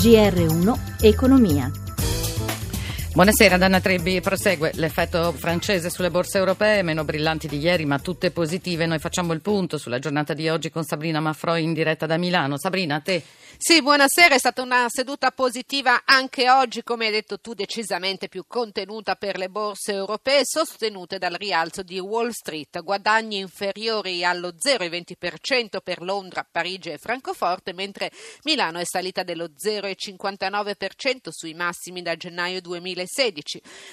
GR1 Economia. Buonasera, Danna Trebbi prosegue l'effetto francese sulle borse europee, meno brillanti di ieri ma tutte positive. Noi facciamo il punto sulla giornata di oggi con Sabrina Maffroi in diretta da Milano. Sabrina, a te. Sì, buonasera, è stata una seduta positiva anche oggi, come hai detto tu, decisamente più contenuta per le borse europee, sostenute dal rialzo di Wall Street, guadagni inferiori allo 0,20% per Londra, Parigi e Francoforte, mentre Milano è salita dello 0,59% sui massimi da gennaio 2016.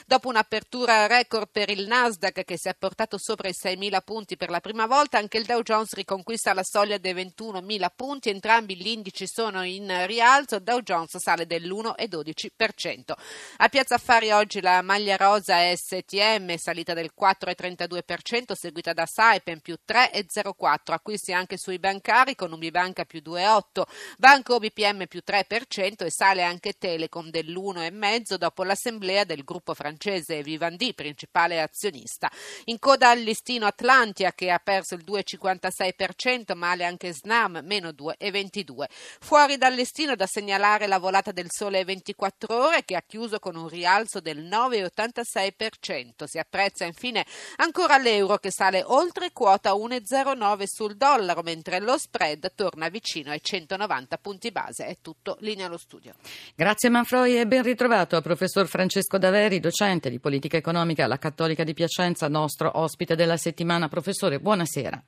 Dopo un'apertura record per il Nasdaq che si è portato sopra i 6.000 punti per la prima volta, anche il Dow Jones riconquista la soglia dei 21.000 punti, entrambi gli indici sono in rialzo, Dow Jones sale dell'1,12%. A Piazza Affari oggi la maglia rosa STM salita del 4,32%, seguita da Saipem più 3,04%, acquisti anche sui bancari con Ubibanca più 2,8%, Banco BPM più 3% e sale anche Telecom dell'1,5% dopo l'assemblea del gruppo francese Vivendi, principale azionista. In coda al listino Atlantia che ha perso il 2,56%, male anche Snam meno 2,22%. Fuori Fuori dal listino da segnalare la volata del sole 24 ore che ha chiuso con un rialzo del 9,86%. Si apprezza infine ancora l'euro che sale oltre quota 1,09 sul dollaro, mentre lo spread torna vicino ai 190 punti base. È tutto linea allo studio. Grazie Manfroi e ben ritrovato a professor Francesco Daveri, docente di politica economica alla Cattolica di Piacenza, nostro ospite della settimana. Professore, buonasera.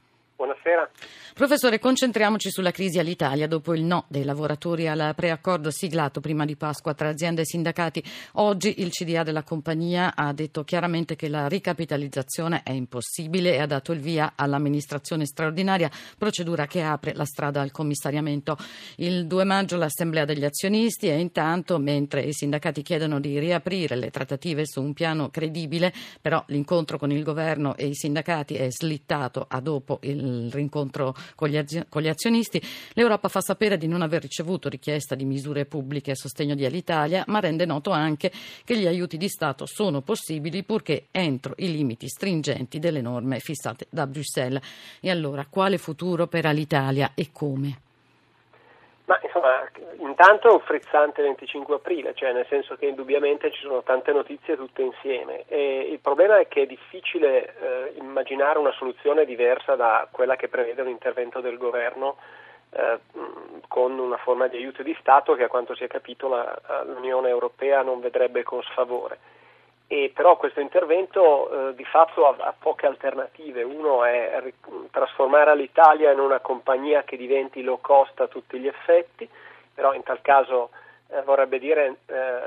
Buonasera. Professore, concentriamoci sulla crisi all'Italia dopo il no dei lavoratori al preaccordo siglato prima di Pasqua tra aziende e sindacati. Oggi il CDA della compagnia ha detto chiaramente che la ricapitalizzazione è impossibile e ha dato il via all'amministrazione straordinaria, procedura che apre la strada al commissariamento. Il 2 maggio l'assemblea degli azionisti e intanto, mentre i sindacati chiedono di riaprire le trattative su un piano credibile, però l'incontro con il governo e i sindacati è slittato a dopo il rincontro con gli, azio- con gli azionisti, l'Europa fa sapere di non aver ricevuto richiesta di misure pubbliche a sostegno di Alitalia, ma rende noto anche che gli aiuti di Stato sono possibili purché entro i limiti stringenti delle norme fissate da Bruxelles. E allora, quale futuro per Alitalia e come? Ma insomma, intanto un frizzante 25 aprile, cioè nel senso che indubbiamente ci sono tante notizie tutte insieme. E il problema è che è difficile eh, immaginare una soluzione diversa da quella che prevede un intervento del governo eh, con una forma di aiuto di Stato che a quanto si è capito la, l'Unione Europea non vedrebbe con sfavore e però questo intervento eh, di fatto ha, ha, poche alternative. Uno è trasformare l'Italia in una compagnia che diventi low cost a tutti gli effetti, però in tal caso eh, vorrebbe dire eh,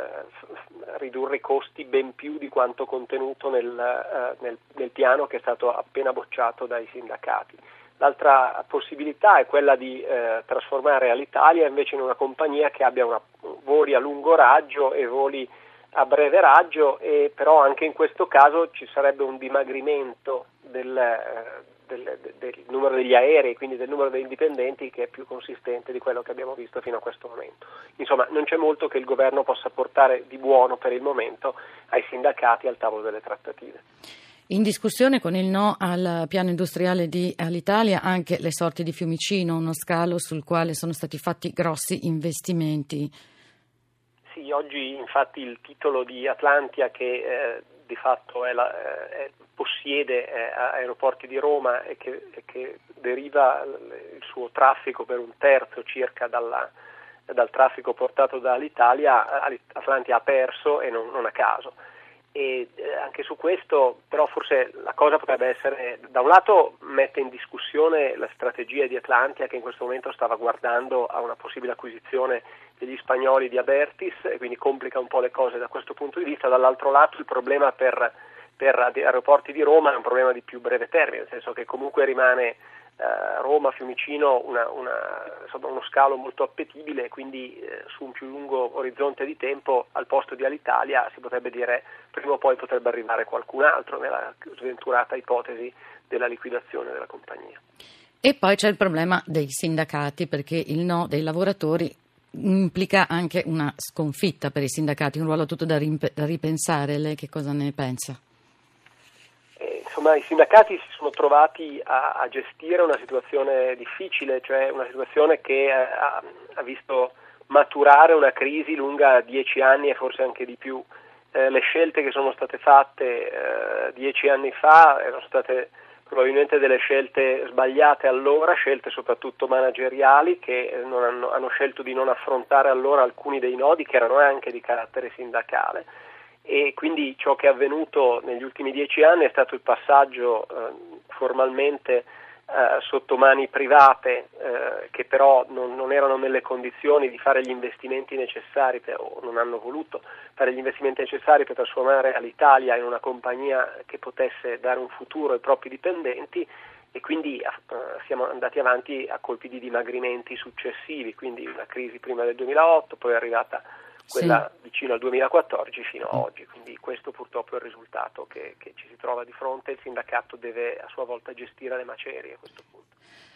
ridurre i costi ben più di quanto contenuto nel, eh, nel, nel piano che è stato appena bocciato dai sindacati. L'altra possibilità è quella di eh, trasformare l'Italia invece in una compagnia che abbia una, voli a lungo raggio e voli a breve raggio e però anche in questo caso ci sarebbe un dimagrimento del, eh, del, del, numero degli aerei, quindi del numero degli indipendenti che è più consistente di quello che abbiamo visto fino a questo momento. Insomma, non c'è molto che il governo possa portare di buono per il momento ai sindacati al tavolo delle trattative. In discussione con il no al piano industriale di Alitalia anche le sorti di Fiumicino, uno scalo sul quale sono stati fatti grossi investimenti. Oggi infatti il titolo di Atlantia che eh, di fatto è la, eh, è, possiede eh, aeroporti di Roma e che, e che, deriva il suo traffico per un terzo circa dalla, dal traffico portato dall'Italia, Atlantia ha perso e non, non a caso e eh, anche su questo però forse la cosa potrebbe essere da un lato mette in discussione la strategia di Atlantia che in questo momento stava guardando a una possibile acquisizione degli spagnoli di Abertis e quindi complica un po' le cose da questo punto di vista. Dall'altro lato il problema per, per aeroporti di Roma è un problema di più breve termine nel senso che comunque rimane eh, Roma, Fiumicino, una, una, uno scalo molto appetibile, quindi eh, su un più lungo orizzonte di tempo al posto di Alitalia si potrebbe dire prima o poi potrebbe arrivare qualcun altro nella sventurata ipotesi della liquidazione della compagnia. E poi c'è il problema dei sindacati, perché il no dei lavoratori implica anche una sconfitta per i sindacati, un ruolo tutto da, ripensare. Lei che cosa ne pensa? Insomma, i sindacati si sono trovati a, a, gestire una situazione difficile, cioè una situazione che eh, ha, ha visto maturare una crisi lunga dieci anni e forse anche di più. Eh, le scelte che sono state fatte eh, dieci anni fa erano state probabilmente delle scelte sbagliate allora, scelte soprattutto manageriali che eh, hanno, hanno, scelto di non affrontare allora alcuni dei nodi che erano anche di carattere sindacale e quindi ciò che è avvenuto negli ultimi dieci anni è stato il passaggio eh, formalmente eh, sotto mani private eh, che però non, non, erano nelle condizioni di fare gli investimenti necessari per, o non hanno voluto fare gli investimenti necessari per trasformare l'Italia in una compagnia che potesse dare un futuro ai propri dipendenti e quindi eh, siamo andati avanti a colpi di dimagrimenti successivi, quindi una crisi prima del 2008, poi è arrivata quella sì. vicino al 2014 fino ad mm. oggi, quindi questo purtroppo è il risultato che, che ci si trova di fronte, il sindacato deve a sua volta gestire le macerie a questo punto.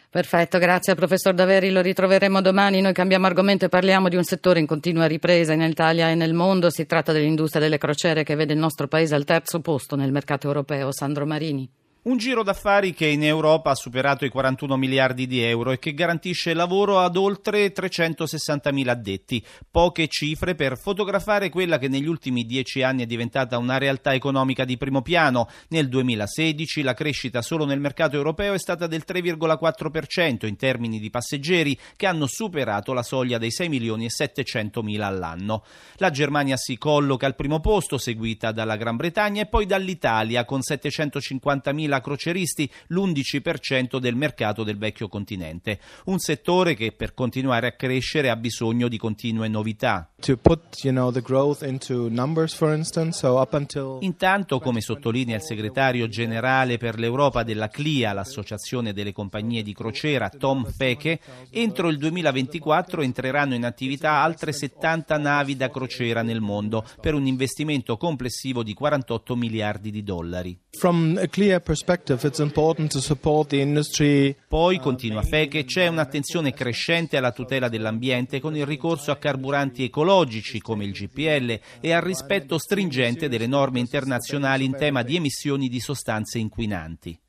Perfetto, grazie al professor Daveri, lo ritroveremo domani. Noi cambiamo argomento e parliamo di un settore in continua ripresa in Italia e nel mondo. Si tratta dell'industria delle crociere che vede il nostro paese al terzo posto nel mercato europeo. Sandro Marini. Un giro d'affari che in Europa ha superato i 41 miliardi di euro e che garantisce lavoro ad oltre 360.000 addetti. Poche cifre per fotografare quella che negli ultimi dieci anni è diventata una realtà economica di primo piano. Nel 2016 la crescita solo nel mercato europeo è stata del 3,4% in termini di passeggeri che hanno superato la soglia dei 6 milioni e 700 mila all'anno. La Germania si colloca al primo posto, seguita dalla Gran Bretagna e poi dall'Italia con 750 mila croceristi, l'11% del mercato del vecchio continente. Un settore che per continuare a crescere ha bisogno di continue novità. Intanto, come sottolinea il segretario generale per l'Europa della CLIA, l'associazione delle compagnie di crociera, Tom Feke, entro il 2024 entreranno in attività altre 70 navi da crociera nel mondo per un investimento complessivo di 48 miliardi di dollari. From a clear poi, continua Feke, c'è un'attenzione crescente alla tutela dell'ambiente con il ricorso a carburanti ecologici come il GPL e al rispetto stringente delle norme internazionali in tema di emissioni di sostanze inquinanti.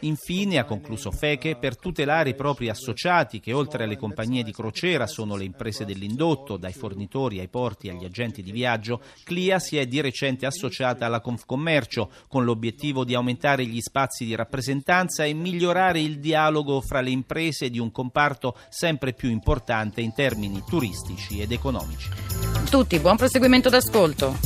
Infine, ha concluso Feke, per tutelare i propri associati che oltre alle compagnie di crociera sono le imprese dell'indotto, dai fornitori ai porti agli agenti di viaggio, CLIA si è di recente associata alla Confcommercio con l'obiettivo di aumentare gli spazi di rappresentanza e migliorare il dialogo fra le imprese di un comparto sempre più importante in termini turistici ed economici. Tutti, buon proseguimento d'ascolto.